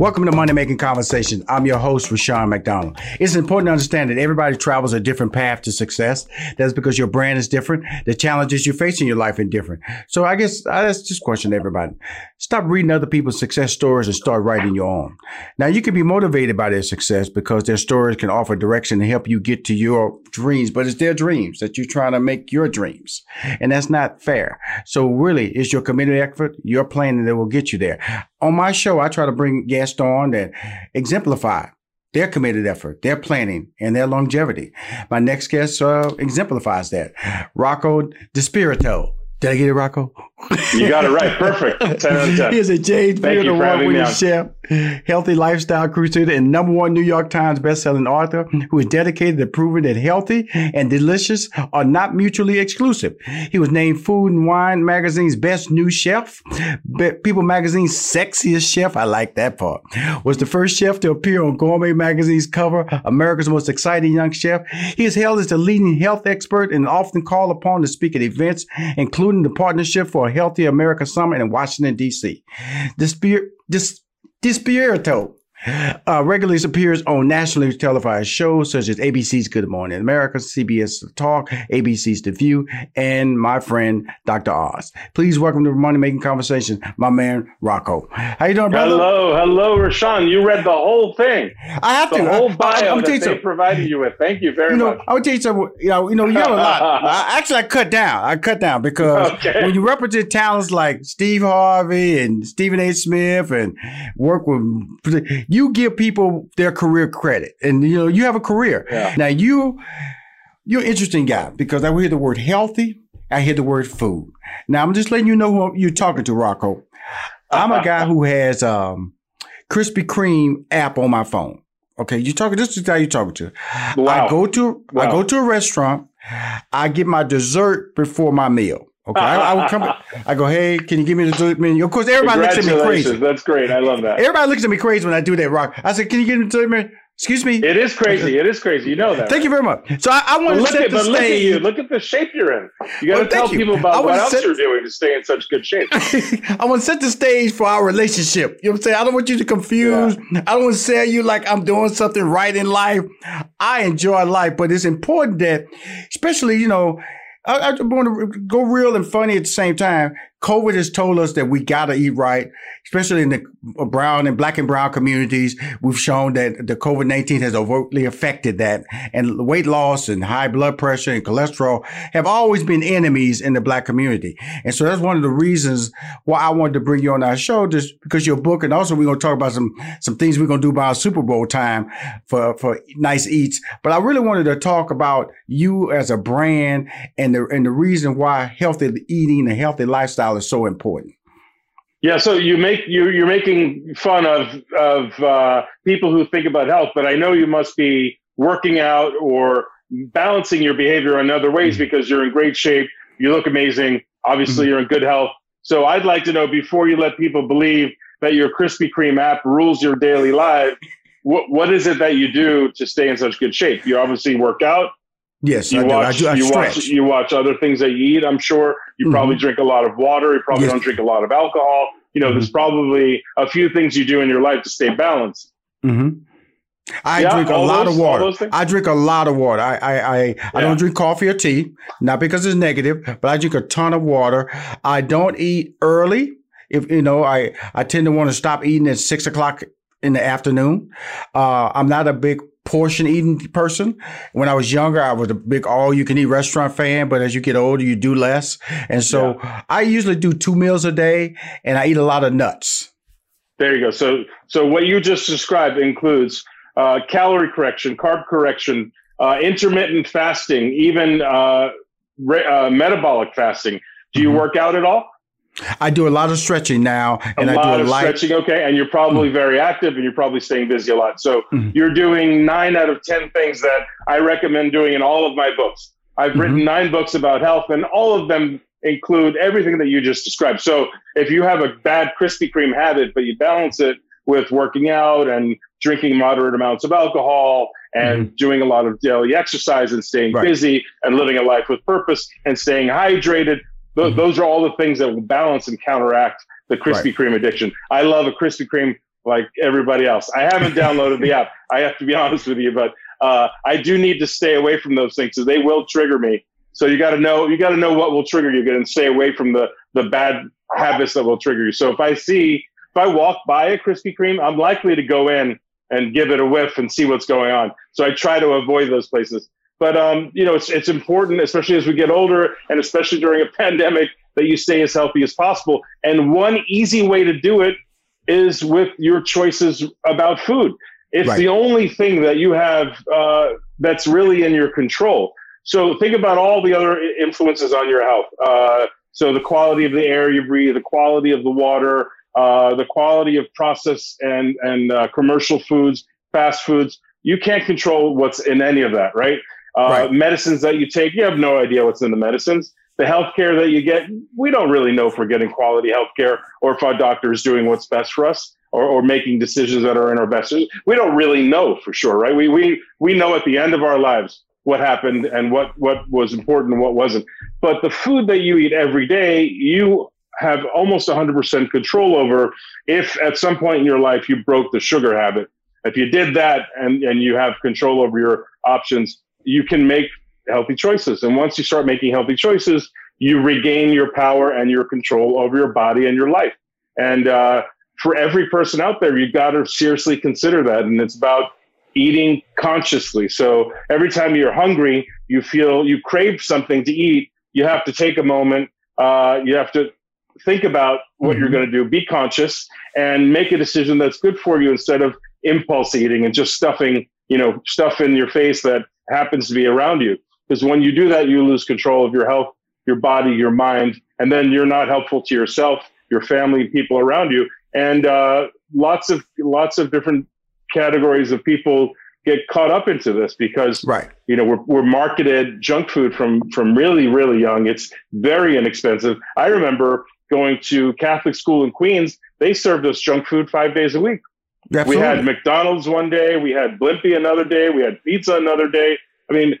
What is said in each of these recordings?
Welcome to Money Making Conversations. I'm your host, Rushion McDonald. It's important to understand that everybody travels a different path to success. That's because your brand is different. The challenges you face in your life are different. So I guess I just question everybody. Stop reading other people's success stories and start writing your own. Now you can be motivated by their success because their stories can offer direction and help you get to your dreams, but it's their dreams that you're trying to make your dreams. And that's not fair. So really, it's your committed effort, your planning that will get you there. On my show, I try to bring guests on that exemplify their committed effort, their planning, and their longevity. My next guest uh, exemplifies that. Rocco DiSpirito. Did I get it, Rocco? You got it right. Perfect. 10 out of 10. He's a James Beard Award winning chef, healthy lifestyle crusader, and number one New York Times bestselling author who is dedicated to proving that healthy and delicious are not mutually exclusive. He was named Food and Wine magazine's best new chef, People magazine's sexiest chef. I like that part. Was the first chef to appear on Gourmet magazine's cover, America's most exciting young chef. He is hailed as the leading health expert and often called upon to speak at events, including the Partnership for Healthy America Summit in Washington, D.C. This, this, DiSpirito uh, regularly appears on nationally televised shows such as ABC's Good Morning America, CBS Talk, ABC's The View, and my friend Dr. Oz. Please welcome to Money Making Conversation, my man Rocco. How you doing, brother? Hello, hello, Rushion. You read the whole thing. I have the to. The whole bio I, I'm that they provided you with. Thank you very you know, much. I would tell you something. You know, you know, you have a lot. I, actually, I cut down. I cut down because okay. when you represent talents like Steve Harvey and Stephen A. Smith and work with you give people their career credit, and you know you have a career. Yeah. Now you you're an interesting guy because I hear the word healthy, I hear the word food. Now I'm just letting you know who you're talking to, Rocco. I'm a guy who has um, Krispy Kreme app on my phone. Okay, you talking. This is how you talking to. Wow. I go to wow. I go to a restaurant. I get my dessert before my meal. Okay, I, I, would come. I go, hey, can you give me the dessert menu? Of course, everybody looks at me crazy. That's great. I love that. Everybody looks at me crazy when I do that. Rock. I said, can you give me the menu? Excuse me. It is crazy. It is crazy. You know that. Thank right? you very much. So I, I want to set at, the but stage. Look at you. Look at the shape you're in. You got to well, tell you. people about what else set... you're doing to stay in such good shape. I want to set the stage for our relationship. You know what I'm saying? I don't want you to confuse. Yeah. I don't want to sell you like I'm doing something right in life. I enjoy life, but it's important that, especially you know I, I want to go real and funny at the same time. COVID has told us that we got to eat right, especially in the brown and black and brown communities. We've shown that the COVID 19 has overtly affected that. And weight loss and high blood pressure and cholesterol have always been enemies in the black community. And so that's one of the reasons why I wanted to bring you on our show, just because your book, and also we're going to talk about some, some things we're going to do by Super Bowl time for, for nice eats. But I really wanted to talk about you as a brand and the, and the reason why healthy eating and healthy lifestyle is so important. Yeah, so you make you you're making fun of of uh, people who think about health, but I know you must be working out or balancing your behavior in other ways mm-hmm. because you're in great shape. You look amazing. Obviously, mm-hmm. you're in good health. So I'd like to know before you let people believe that your Krispy Kreme app rules your daily life. What what is it that you do to stay in such good shape? You obviously work out. Yes, you I watch. Do. I do. I you stretch. watch. You watch other things that you eat. I'm sure you mm-hmm. probably drink a lot of water. You probably yes. don't drink a lot of alcohol. You know, mm-hmm. there's probably a few things you do in your life to stay balanced. Mm-hmm. I yeah, drink a lot of water. I drink a lot of water. I I I, yeah. I don't drink coffee or tea, not because it's negative, but I drink a ton of water. I don't eat early. If you know, I I tend to want to stop eating at six o'clock in the afternoon. Uh, I'm not a big portion eating person. When I was younger, I was a big all you can eat restaurant fan, but as you get older, you do less. And so yeah. I usually do two meals a day and I eat a lot of nuts. There you go. So, so what you just described includes uh, calorie correction, carb correction, uh, intermittent fasting, even uh, re- uh, metabolic fasting. Do you mm-hmm. work out at all? I do a lot of stretching now, and a I lot do of light. stretching. Okay, and you're probably mm-hmm. very active, and you're probably staying busy a lot. So mm-hmm. you're doing nine out of ten things that I recommend doing in all of my books. I've mm-hmm. written nine books about health, and all of them include everything that you just described. So if you have a bad Krispy Kreme habit, but you balance it with working out and drinking moderate amounts of alcohol and mm-hmm. doing a lot of daily exercise and staying right. busy and living a life with purpose and staying hydrated. Th- mm-hmm. Those are all the things that will balance and counteract the Krispy right. Kreme addiction. I love a Krispy Kreme like everybody else. I haven't downloaded the app. I have to be honest with you, but uh, I do need to stay away from those things because they will trigger me. So you got to know you got to know what will trigger you and stay away from the the bad habits that will trigger you. So if I see if I walk by a Krispy Kreme, I'm likely to go in and give it a whiff and see what's going on. So I try to avoid those places. But um, you know, it's it's important, especially as we get older, and especially during a pandemic, that you stay as healthy as possible. And one easy way to do it is with your choices about food. It's right. the only thing that you have uh, that's really in your control. So think about all the other influences on your health. Uh, so the quality of the air you breathe, the quality of the water, uh, the quality of processed and and uh, commercial foods, fast foods. You can't control what's in any of that, right? Uh, right? Medicines that you take, you have no idea what's in the medicines. The healthcare that you get, we don't really know if we're getting quality healthcare or if our doctor is doing what's best for us or, or making decisions that are in our best. We don't really know for sure, right? We we we know at the end of our lives what happened and what what was important and what wasn't. But the food that you eat every day, you have almost 100% control over if at some point in your life you broke the sugar habit. If you did that and, and you have control over your options, you can make healthy choices. And once you start making healthy choices, you regain your power and your control over your body and your life. And uh, for every person out there, you've got to seriously consider that. And it's about eating consciously. So every time you're hungry, you feel you crave something to eat, you have to take a moment. Uh, you have to think about what mm-hmm. you're going to do, be conscious, and make a decision that's good for you instead of impulse eating and just stuffing, you know, stuff in your face that happens to be around you. Because when you do that, you lose control of your health, your body, your mind, and then you're not helpful to yourself, your family, people around you, and uh, lots of lots of different categories of people get caught up into this because right. you know we're, we're marketed junk food from from really really young it's very inexpensive i remember going to Catholic school in Queens, they served us junk food five days a week. Absolutely. We had McDonald's one day, we had Blimpie another day, we had pizza another day. I mean,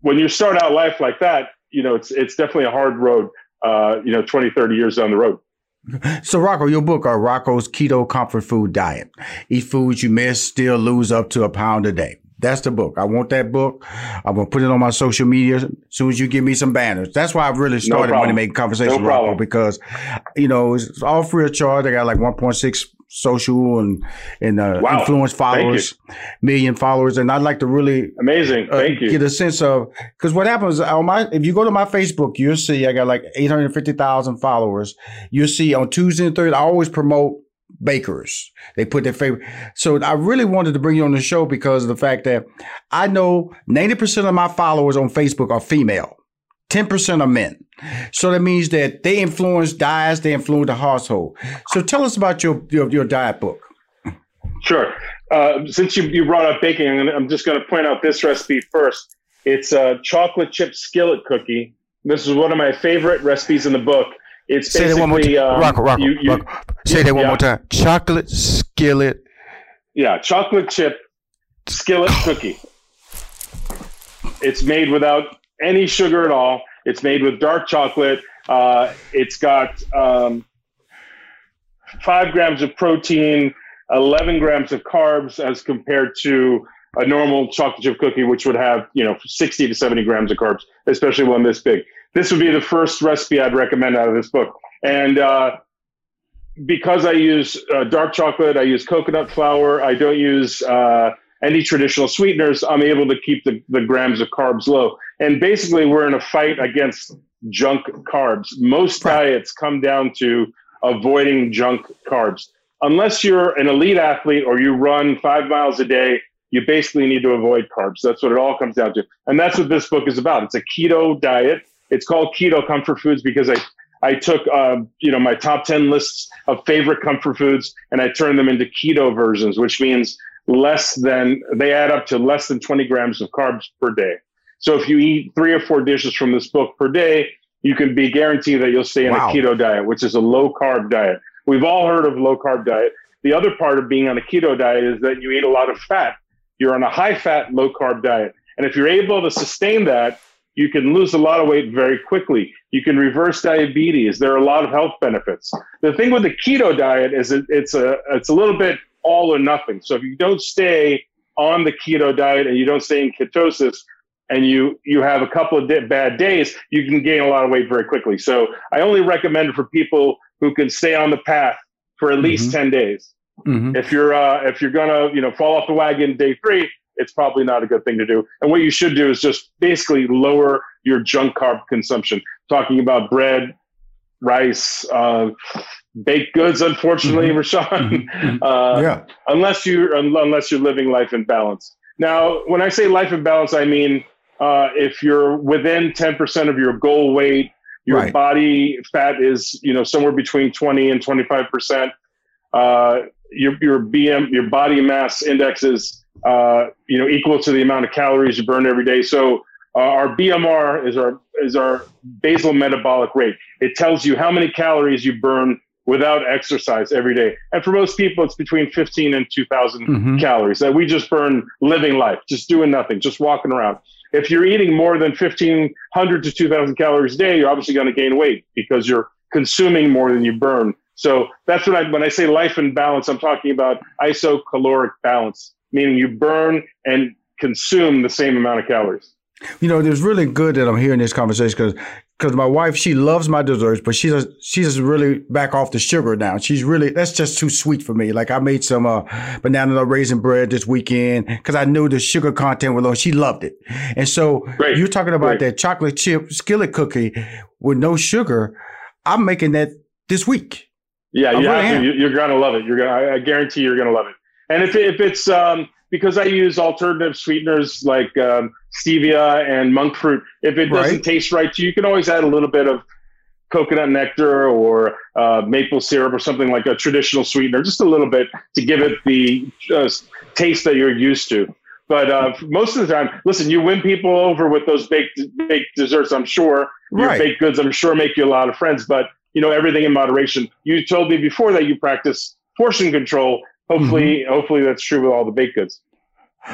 when you start out life like that, you know, it's it's definitely a hard road, uh, you know, 20, 30 years down the road. So, Rocco, your book, uh, Rocco's Keto Comfort Food Diet. Eat foods you may still lose up to a pound a day. That's the book. I want that book. I'm gonna put it on my social media as soon as you give me some banners. That's why I really started no Money Making Conversation, no Rocco, because you know it's all free of charge. I got like 1.6 social and and uh, wow. influence followers, million followers, and I'd like to really amazing. Uh, Thank you. Get a sense of because what happens on my if you go to my Facebook, you'll see I got like 850,000 followers. You'll see on Tuesday and Thursday I always promote bakers. They put their favorite. So I really wanted to bring you on the show because of the fact that I know 90% of my followers on Facebook are female. 10% are men. So that means that they influence diets, they influence the household. So tell us about your your, your diet book. Sure. Uh, since you, you brought up baking, I'm just going to point out this recipe first. It's a chocolate chip skillet cookie. This is one of my favorite recipes in the book. It's Say that one more time. Um, rock, rock, you, you, rock. Say that one yeah. more time. Chocolate skillet. Yeah, chocolate chip skillet cookie. It's made without any sugar at all. It's made with dark chocolate. Uh, it's got um, five grams of protein, 11 grams of carbs as compared to a normal chocolate chip cookie, which would have, you know, 60 to 70 grams of carbs, especially one this big this would be the first recipe I'd recommend out of this book. And uh, because I use uh, dark chocolate, I use coconut flour, I don't use uh, any traditional sweeteners, I'm able to keep the, the grams of carbs low. And basically, we're in a fight against junk carbs. Most right. diets come down to avoiding junk carbs. Unless you're an elite athlete or you run five miles a day, you basically need to avoid carbs. That's what it all comes down to. And that's what this book is about. It's a keto diet it's called keto comfort foods because I, I took, uh, you know, my top 10 lists of favorite comfort foods and I turned them into keto versions, which means less than, they add up to less than 20 grams of carbs per day. So if you eat three or four dishes from this book per day, you can be guaranteed that you'll stay in wow. a keto diet, which is a low carb diet. We've all heard of low carb diet. The other part of being on a keto diet is that you eat a lot of fat. You're on a high fat, low carb diet. And if you're able to sustain that, you can lose a lot of weight very quickly. You can reverse diabetes. There are a lot of health benefits. The thing with the keto diet is it, it's a it's a little bit all or nothing. So if you don't stay on the keto diet and you don't stay in ketosis and you you have a couple of di- bad days, you can gain a lot of weight very quickly. So I only recommend for people who can stay on the path for at least mm-hmm. 10 days. Mm-hmm. If you're uh, if you're gonna you know fall off the wagon day three, it's probably not a good thing to do. And what you should do is just basically lower your junk carb consumption. Talking about bread, rice, uh, baked goods. Unfortunately, mm-hmm. Rushion, mm-hmm. mm-hmm. uh, yeah. Unless you unless you're living life in balance. Now, when I say life in balance, I mean uh, if you're within 10% of your goal weight, your right. body fat is you know somewhere between 20 and 25 percent. Uh, your your BM your body mass index is uh, you know, equal to the amount of calories you burn every day. So uh, our BMR is our is our basal metabolic rate. It tells you how many calories you burn without exercise every day. And for most people, it's between 15 and 2,000 mm-hmm. calories that we just burn living life, just doing nothing, just walking around. If you're eating more than 1,500 to 2,000 calories a day, you're obviously going to gain weight because you're consuming more than you burn. So that's what I, when I say life and balance, I'm talking about isocaloric balance meaning you burn and consume the same amount of calories. You know, it's really good that I'm hearing this conversation because because my wife she loves my desserts, but she does she just really back off the sugar now. She's really that's just too sweet for me. Like I made some uh, banana raisin bread this weekend because I knew the sugar content was low. She loved it, and so Great. you're talking about Great. that chocolate chip skillet cookie with no sugar. I'm making that this week. Yeah, you have to. You're gonna love it. You're gonna. I guarantee you're gonna love it. And if, if it's um, because I use alternative sweeteners like um, stevia and monk fruit, if it doesn't right. taste right to you, you can always add a little bit of coconut nectar or uh, maple syrup or something like a traditional sweetener, just a little bit to give it the uh, taste that you're used to. But uh, most of the time, listen, you win people over with those baked baked desserts. I'm sure your right. baked goods. I'm sure make you a lot of friends. But you know everything in moderation. You told me before that you practice portion control hopefully, mm-hmm. hopefully that's true with all the baked goods.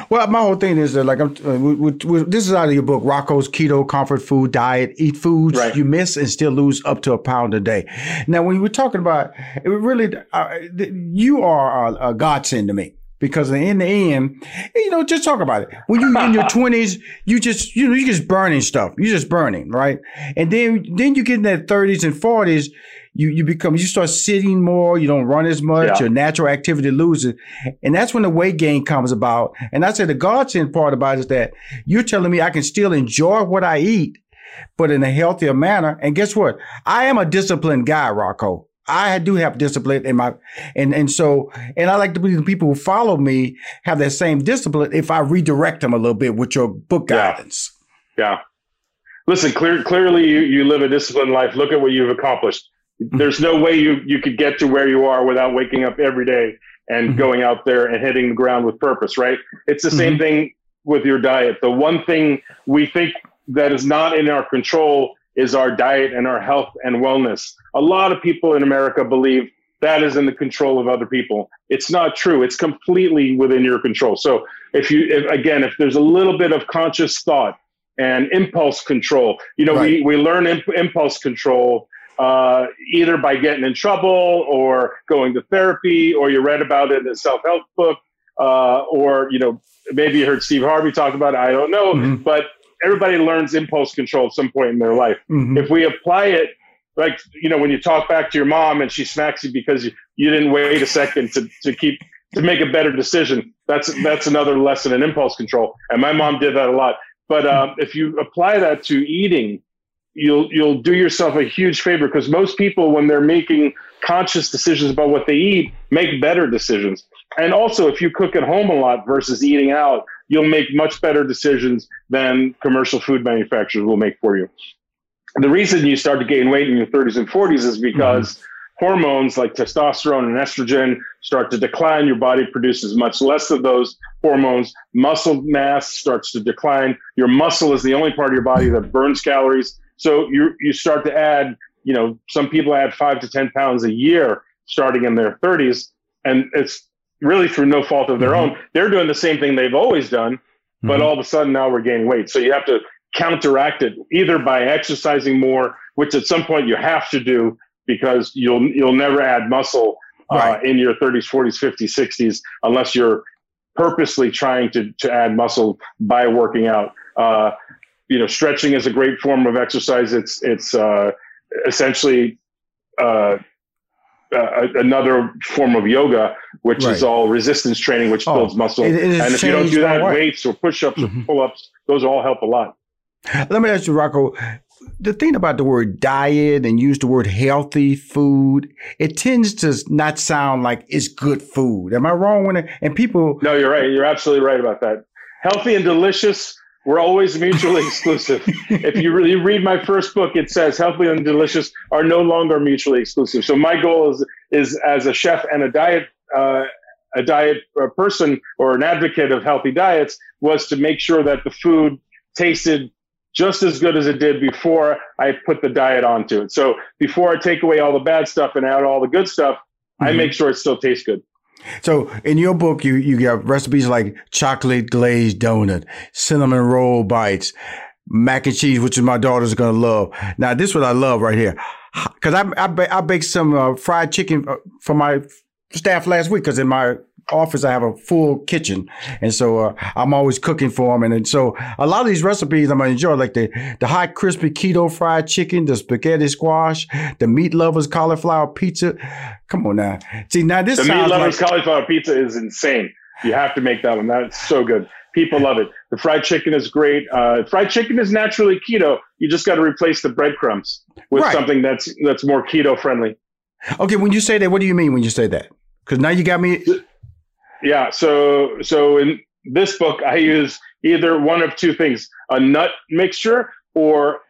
Well, my whole thing is that like I'm. Uh, we, we, we, this is out of your book, Rocco's Keto Comfort Food Diet. Eat foods right. you miss and still lose up to a pound a day. Now, when you were talking about it, really, uh, you are a, a godsend to me because in the end, you know, just talk about it. When you in your twenties, you just you know you just burning stuff. You just burning, right? And then then you get in that thirties and forties, you you become you start sitting more, you don't run as much, yeah. your natural activity loses. And that's when the weight gain comes about. And I said the godsend part about it is that you're telling me I can still enjoy what I eat, but in a healthier manner. And guess what? I am a disciplined guy, Rocco. I do have discipline in my, and and so, and I like to believe the people who follow me have that same discipline if I redirect them a little bit with your book guidance. Yeah. yeah. Listen, clear, clearly you, you live a disciplined life. Look at what you've accomplished. There's no way you, you could get to where you are without waking up every day and mm-hmm. going out there and hitting the ground with purpose, right? It's the same mm-hmm. thing with your diet. The one thing we think that is not in our control is our diet and our health and wellness. A lot of people in America believe that is in the control of other people. It's not true. It's completely within your control. So if you, if, again, if there's a little bit of conscious thought and impulse control, you know, right. we, we learn imp- impulse control uh, either by getting in trouble or going to therapy, or you read about it in a self-help book, uh, or you know maybe you heard Steve Harvey talk about it. I don't know, mm-hmm. but everybody learns impulse control at some point in their life. Mm-hmm. If we apply it, like you know, when you talk back to your mom and she smacks you because you, you didn't wait a second to, to keep to make a better decision, that's that's another lesson in impulse control. And my mom did that a lot. But um, if you apply that to eating, you'll you'll do yourself a huge favor because most people, when they're making conscious decisions about what they eat, make better decisions. And also, if you cook at home a lot versus eating out, you'll make much better decisions than commercial food manufacturers will make for you. the reason you start to gain weight in your 30s and 40s is because mm-hmm. hormones like testosterone and estrogen start to decline. Your body produces much less of those hormones. Muscle mass starts to decline. Your muscle is the only part of your body that burns calories. So you you start to add, you know, some people add five to 10 pounds a year starting in their 30s. And it's really through no fault of their mm-hmm. own. They're doing the same thing they've always done, but mm-hmm. all of a sudden now we're gaining weight. So you have to counteract it either by exercising more, which at some point you have to do because you'll you'll never add muscle uh, right. in your 30s, 40s, 50s, 60s unless you're purposely trying to to add muscle by working out. Uh, you know, stretching is a great form of exercise. It's it's uh, essentially uh, uh, another form of yoga, which right. is all resistance training, which oh, builds muscle. It, it and if you don't do that, weights or push-ups mm-hmm. or pull-ups, those all help a lot. Let me ask you, Rocco. The thing about the word diet and use the word healthy food, it tends to not sound like it's good food. Am I wrong when it, and people? No, you're right. You're absolutely right about that. Healthy and delicious we're always mutually exclusive. if you really read my first book, it says healthy and delicious are no longer mutually exclusive. So my goal is is as a chef and a diet uh, a diet person or an advocate of healthy diets was to make sure that the food tasted just as good as it did before I put the diet onto it. So before I take away all the bad stuff and add all the good stuff, mm-hmm. I make sure it still tastes good. So in your book, you you got recipes like chocolate glazed donut, cinnamon roll bites, mac and cheese, which is my daughter's gonna love. Now this is what I love right here, because I I, I baked some uh, fried chicken uh, for my staff last week because in my office I have a full kitchen, and so uh, I'm always cooking for them. And, and, so a lot of these recipes I'm gonna enjoy, like the the hot crispy keto fried chicken, the spaghetti squash, the meat lovers cauliflower pizza. Come on now, see now this is the meat lovers like- cauliflower pizza is insane. You have to make that one. That's so good. People love it. The fried chicken is great. Uh, fried chicken is naturally keto. You just got to replace the breadcrumbs with right. something that's that's more keto friendly. Okay, when you say that, what do you mean when you say that? Because now you got me. Yeah. So so in this book, I use either one of two things: a nut mixture, or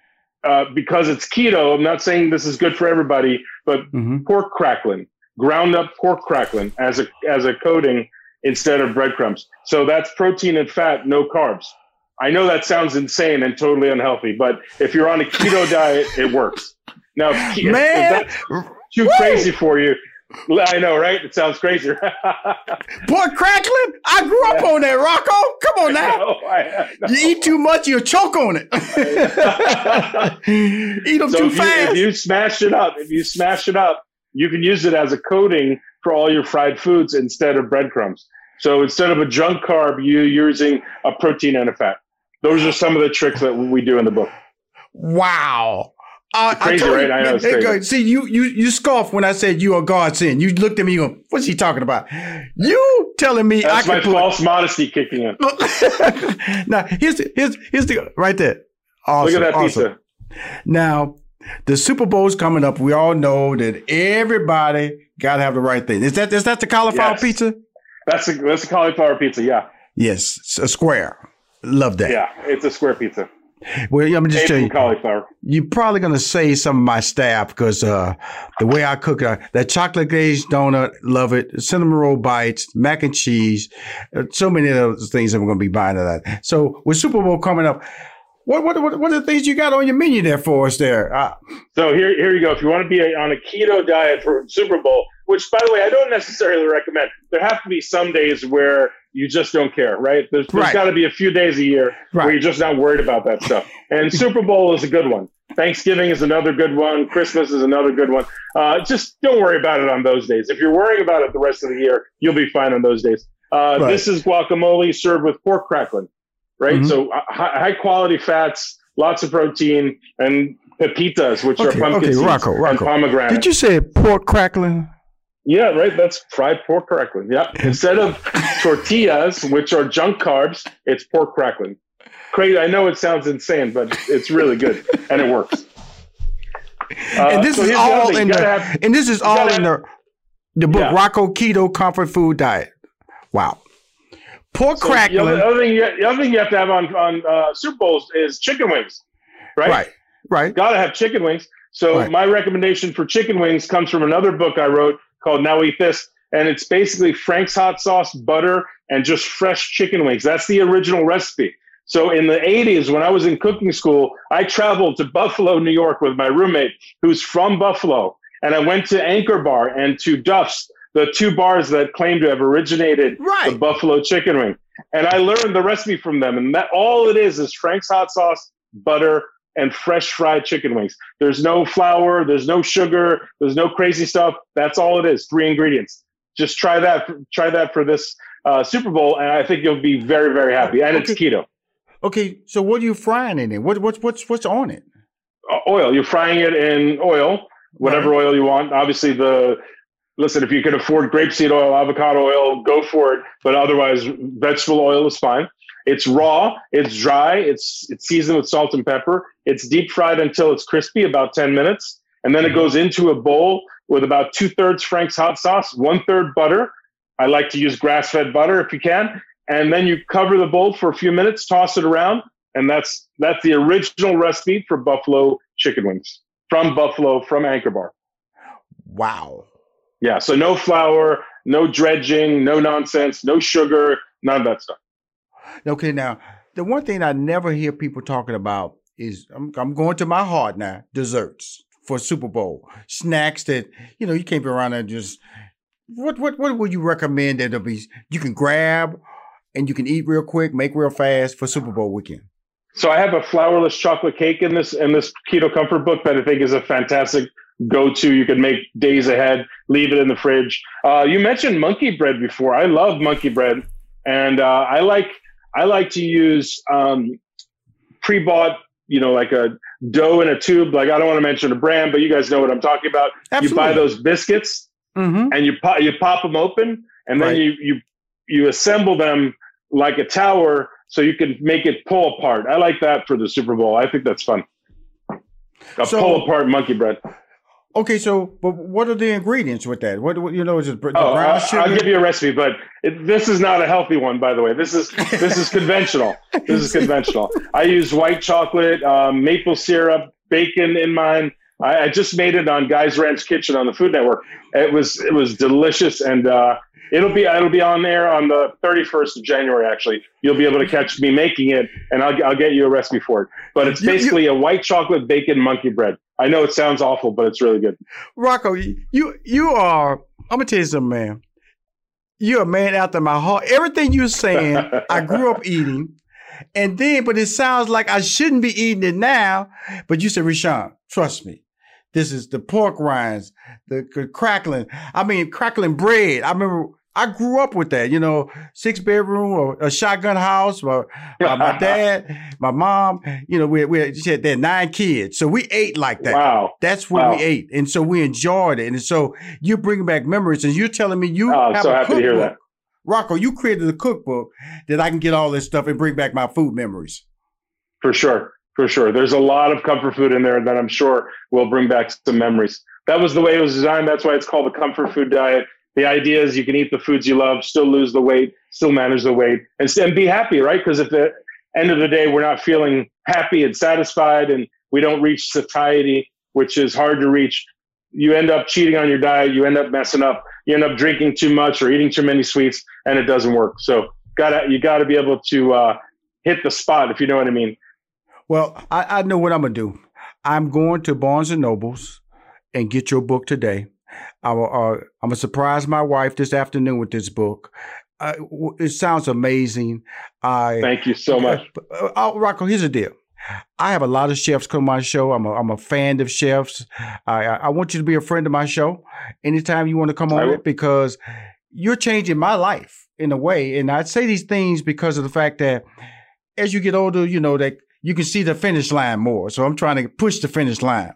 uh, because it's keto. I'm not saying this is good for everybody, but mm-hmm. pork crackling, ground up pork crackling as a as a coating instead of breadcrumbs. So that's protein and fat, no carbs. I know that sounds insane and totally unhealthy, but if you're on a keto diet, it works. Now, if, if that's too Woo! crazy for you, I know, right? It sounds crazy. Boy, crackling! I grew up on that, Rocco. Come on now. I know, I know. You eat too much, you'll choke on it. eat them so too if fast. You, if you smash it up, if you smash it up, you can use it as a coating for all your fried foods instead of breadcrumbs. So instead of a junk carb, you're using a protein and a fat. Those are some of the tricks that we do in the book. Wow. Uh, crazy, I right? I know. See, you you you scoffed when I said you are God's sin. You looked at me. Going, What's he talking about? You telling me that's I my false modesty kicking in. now here's the, here's here's the right there. Awesome, Look at that awesome. pizza. Now the Super Bowl's coming up. We all know that everybody got to have the right thing. Is that is that the cauliflower yes. pizza? That's a that's a cauliflower pizza. Yeah. Yes, a square. Love that. Yeah, it's a square pizza. Well, I'm just telling you, cauliflower. You're probably gonna say some of my staff because uh, the way I cook uh, that chocolate glazed donut, love it. Cinnamon roll bites, mac and cheese, uh, so many of those things I'm gonna be buying of that. So with Super Bowl coming up, what what what, what are the things you got on your menu there for us there? Uh, so here here you go. If you want to be on a keto diet for Super Bowl, which by the way I don't necessarily recommend, there have to be some days where you just don't care, right? There's, there's right. got to be a few days a year right. where you're just not worried about that stuff. And Super Bowl is a good one. Thanksgiving is another good one. Christmas is another good one. Uh, just don't worry about it on those days. If you're worrying about it the rest of the year, you'll be fine on those days. Uh, right. This is guacamole served with pork crackling, right? Mm-hmm. So uh, high, quality fats, lots of protein, and pepitas, which okay, are pumpkin okay, seeds Rocco, Rocco. and pomegranate. Did you say pork crackling? Yeah, right. That's fried pork crackling. Yeah. Instead of tortillas, which are junk carbs, it's pork crackling. Crazy. I know it sounds insane, but it's really good and it works. Uh, and this so is all in the, and this is all in the the book yeah. Rocco Keto Comfort Food Diet. Wow. Pork so crackling. The other, thing you, the other thing you have to have on on uh, Super Bowls is chicken wings, right? Right. right. Gotta have chicken wings. So right. my recommendation for chicken wings comes from another book I wrote called Now Eat This. And it's basically Frank's hot sauce, butter, and just fresh chicken wings. That's the original recipe. So in the 80s, when I was in cooking school, I traveled to Buffalo, New York with my roommate who's from Buffalo. And I went to Anchor Bar and to Duff's, the two bars that claim to have originated right. the Buffalo chicken wing. And I learned the recipe from them. And that all it is is Frank's hot sauce, butter, and fresh fried chicken wings. There's no flour, there's no sugar, there's no crazy stuff. That's all it is. Three ingredients. Just try that. Try that for this uh, Super Bowl, and I think you'll be very, very happy. And okay. it's keto. Okay, so what are you frying in it? What, what's what's what's on it? Uh, oil. You're frying it in oil, whatever right. oil you want. Obviously, the listen, if you can afford grapeseed oil, avocado oil, go for it. But otherwise, vegetable oil is fine. It's raw, it's dry, it's it's seasoned with salt and pepper. It's deep fried until it's crispy, about 10 minutes. And then it goes into a bowl with about two thirds Frank's hot sauce, one third butter. I like to use grass fed butter if you can. And then you cover the bowl for a few minutes, toss it around, and that's that's the original recipe for buffalo chicken wings from Buffalo from Anchor Bar. Wow. Yeah, so no flour, no dredging, no nonsense, no sugar, none of that stuff. Okay, now the one thing I never hear people talking about is I'm, I'm going to my heart now. Desserts for Super Bowl, snacks that you know you can't be around and just. What what what would you recommend that be you can grab and you can eat real quick, make real fast for Super Bowl weekend? So I have a flourless chocolate cake in this in this keto comfort book that I think is a fantastic go to. You can make days ahead, leave it in the fridge. Uh, you mentioned monkey bread before. I love monkey bread, and uh, I like I like to use um, pre-bought, you know, like a dough in a tube. Like I don't want to mention a brand, but you guys know what I'm talking about. Absolutely. You buy those biscuits mm-hmm. and you pop you pop them open, and then right. you you you assemble them like a tower so you can make it pull apart. I like that for the Super Bowl. I think that's fun. A so, pull apart monkey bread. Okay, so but what are the ingredients with that? What, what you know is it oh, brown sugar? I'll give you a recipe, but it, this is not a healthy one, by the way. This is this is conventional. This is conventional. I use white chocolate, um, maple syrup, bacon in mine. I, I, just made it on Guy's Ranch Kitchen on the Food Network. It was it was delicious, and uh, it'll be it'll be on there on the 31st of January. Actually, you'll be able to catch me making it, and I'll I'll get you a recipe for it. But it's basically you, you, a white chocolate bacon monkey bread. I know it sounds awful, but it's really good. Rocco, you you are. I'm gonna tell you something, man. You're a man after my heart. Everything you're saying, I grew up eating, and then, but it sounds like I shouldn't be eating it now. But you said, Rushion, trust me. This is the pork rinds, the, the crackling. I mean, crackling bread. I remember I grew up with that, you know, six bedroom or a shotgun house. My, my dad, my mom, you know, we, we she had that nine kids. So we ate like that. Wow. That's what wow. we ate. And so we enjoyed it. And so you're bringing back memories and you're telling me you oh, have so a happy cookbook. to hear that. Rocco, you created a cookbook that I can get all this stuff and bring back my food memories. For sure. For sure. There's a lot of comfort food in there that I'm sure will bring back some memories. That was the way it was designed. That's why it's called the comfort food diet the idea is you can eat the foods you love, still lose the weight, still manage the weight, and, and be happy, right? Because at the end of the day, we're not feeling happy and satisfied, and we don't reach satiety, which is hard to reach. You end up cheating on your diet. You end up messing up. You end up drinking too much or eating too many sweets, and it doesn't work. So, gotta you got to be able to uh, hit the spot, if you know what I mean. Well, I, I know what I'm gonna do. I'm going to Barnes and Nobles and get your book today. I will, uh, I'm gonna surprise my wife this afternoon with this book. Uh, it sounds amazing. I thank you so much. Uh, uh, Rocco, here's the deal. I have a lot of chefs come on my show. I'm a, I'm a fan of chefs. I, I want you to be a friend of my show anytime you want to come on it because you're changing my life in a way. And I say these things because of the fact that as you get older, you know that you can see the finish line more. So I'm trying to push the finish line.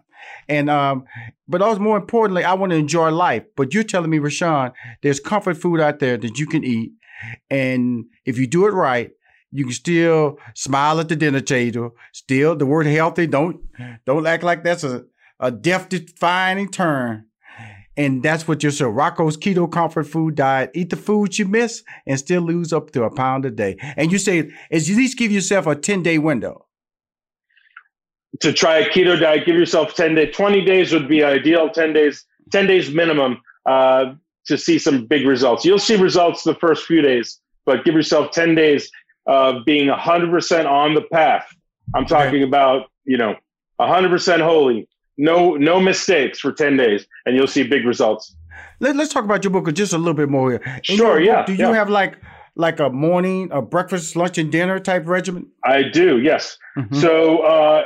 And um, but also more importantly, I want to enjoy life. But you're telling me, Rushion, there's comfort food out there that you can eat, and if you do it right, you can still smile at the dinner table. Still, the word healthy don't don't act like that's a a death defying term. And that's what you're Rocco's keto comfort food diet. Eat the foods you miss and still lose up to a pound a day. And you say at least give yourself a 10 day window. To try a keto diet, give yourself 10 days, 20 days would be ideal, 10 days, 10 days minimum uh, to see some big results. You'll see results the first few days, but give yourself 10 days of being 100% on the path. I'm talking okay. about, you know, 100% holy, no no mistakes for 10 days, and you'll see big results. Let, us talk about your book just a little bit more here. In sure, yeah. do you yeah. have like like a morning, a breakfast, lunch, and dinner type regimen? I do, yes. Mm-hmm. So uh,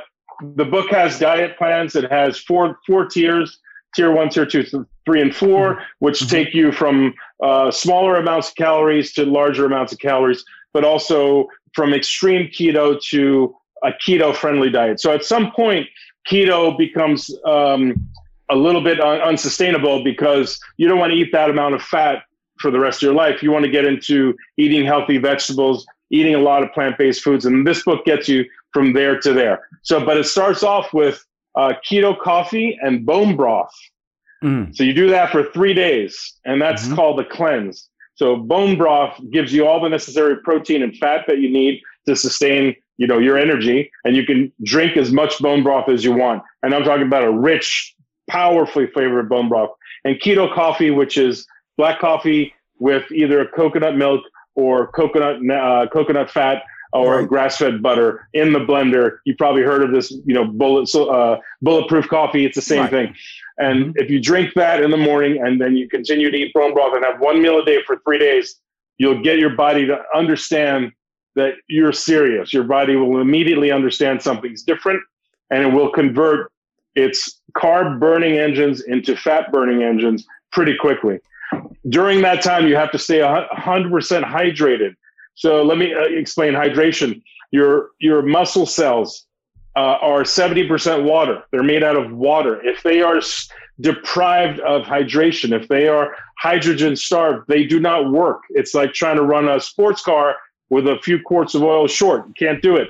the book has diet plans. It has four four tiers: tier one, tier two, three, and 4 mm-hmm. which mm-hmm. take you from uh, smaller amounts of calories to larger amounts of calories, but also from extreme keto to a keto friendly diet. So at some point, keto becomes um, a little bit un- unsustainable because you don't want to eat that amount of fat for the rest of your life. You want to get into eating healthy vegetables, eating a lot of plant based foods. And this book gets you from there to there. So, but it starts off with uh, keto coffee and bone broth. Mm. So you do that for three days, and that's mm-hmm. called a cleanse. So bone broth gives you all the necessary protein and fat that you need to sustain, you know, your energy, and you can drink as much bone broth as you want. And I'm talking about a rich, powerfully flavored bone broth. And keto coffee, which is black coffee with either coconut milk or coconut uh, coconut fat or right. grass-fed butter in the blender. You probably heard of this, you know, bullet uh, bulletproof coffee. It's the same right. thing. And mm-hmm. if you drink that in the morning and then you continue to eat bone broth and have one meal a day for three days, you'll get your body to understand that you're serious. Your body will immediately understand something's different and it will convert its carb burning engines into fat burning engines pretty quickly. During that time, you have to stay 100% hydrated. So let me uh, explain hydration. Your, your muscle cells uh, are 70% water. They're made out of water. If they are deprived of hydration, if they are hydrogen starved, they do not work. It's like trying to run a sports car with a few quarts of oil short. You can't do it.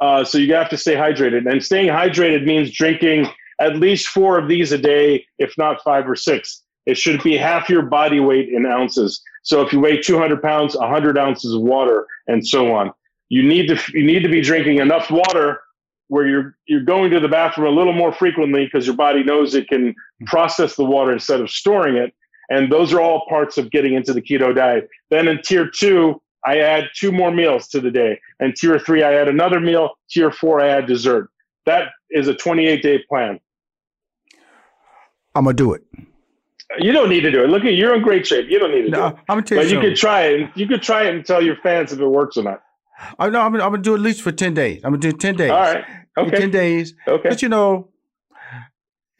Uh, so you have to stay hydrated. And staying hydrated means drinking at least four of these a day, if not five or six. It should be half your body weight in ounces. So if you weigh 200 pounds, 100 ounces of water, and so on. You need to you need to be drinking enough water where you're you're going to the bathroom a little more frequently because your body knows it can process the water instead of storing it. And those are all parts of getting into the keto diet. Then in tier two, I add two more meals to the day. And tier three, I add another meal. Tier four, I add dessert. That is a 28 day plan. I'm gonna do it. You don't need to do it. Look at you're in great shape. You don't need to no, do it. I'm gonna tell you. But you could try it. You could try it and tell your fans if it works or not. I know I'm gonna, I'm gonna do at least for ten days. I'm gonna do ten days. All right. Okay. ten days. Okay. But you know,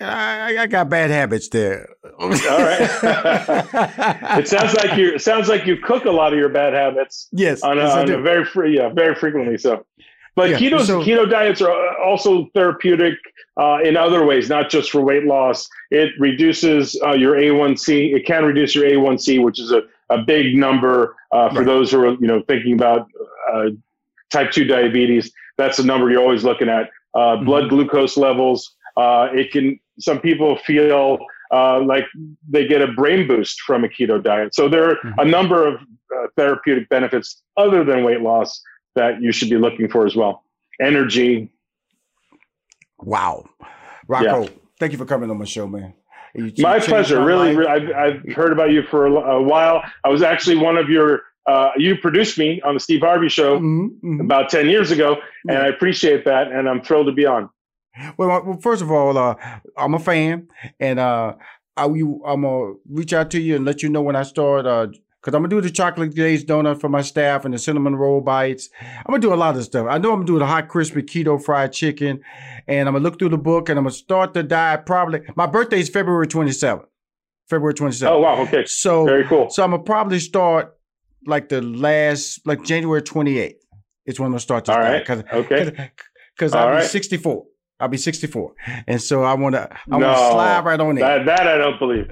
I, I got bad habits there. All right. it sounds like you sounds like you cook a lot of your bad habits. Yes. On, a, on a very free, yeah, very frequently. So, but yeah, keto so, keto diets are also therapeutic uh, in other ways, not just for weight loss. It reduces uh, your A1C. It can reduce your A1C, which is a, a big number uh, for right. those who are you know thinking about uh, type two diabetes. That's the number you're always looking at. Uh, mm-hmm. Blood glucose levels. Uh, it can. Some people feel like they get a brain boost from a keto diet. So there are mm-hmm. a number of therapeutic benefits other than weight loss that you should be looking for as well. Energy, Wow. Rocco, yeah. thank you for coming on my show, man. You, my pleasure. My really, really I've, I've, heard about you for a, a, while. I was actually one of your, uh, you produced me on the Steve Harvey show mm-hmm, mm-hmm. about 10 years ago, mm-hmm. and I appreciate that, and I'm thrilled to be on. Well, well first of all, uh, I'm a fan, and uh, I, am gonna reach out to you and let you know when I start because I'm gonna do the chocolate glazed donut for my staff and the cinnamon roll bites. I'm gonna do a lot of stuff. I know I'm gonna do the hot crispy keto fried chicken, and I'm gonna look through the book and I'm gonna start the diet probably. My birthday is February 27th. February 27th. Oh wow, okay. So very cool. So I'm gonna probably start like the last, like January 28th. It's when I'm gonna start this All right. Cause, okay. Because I'll be 64. I'll be 64, and so I want to. I want to slide right on it. That, that I don't believe.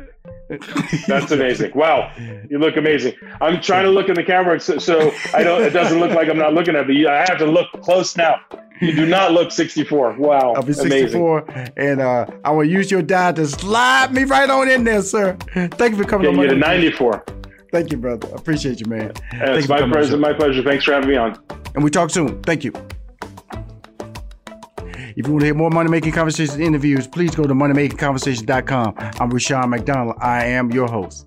That's amazing. Wow, you look amazing. I'm trying to look in the camera so, so I don't. It doesn't look like I'm not looking at you. I have to look close now. You do not look 64. Wow, I'll be 64, amazing. and uh, I will use your dad to slide me right on in there, sir. Thank you for coming. Get on you to 94. Thank you, brother. I appreciate you, man. it's my pleasure. My pleasure. Thanks for having me on. And we talk soon. Thank you. If you want to hear more Money Making Conversations interviews, please go to moneymakingconversations.com. I'm Rushion McDonald. I am your host.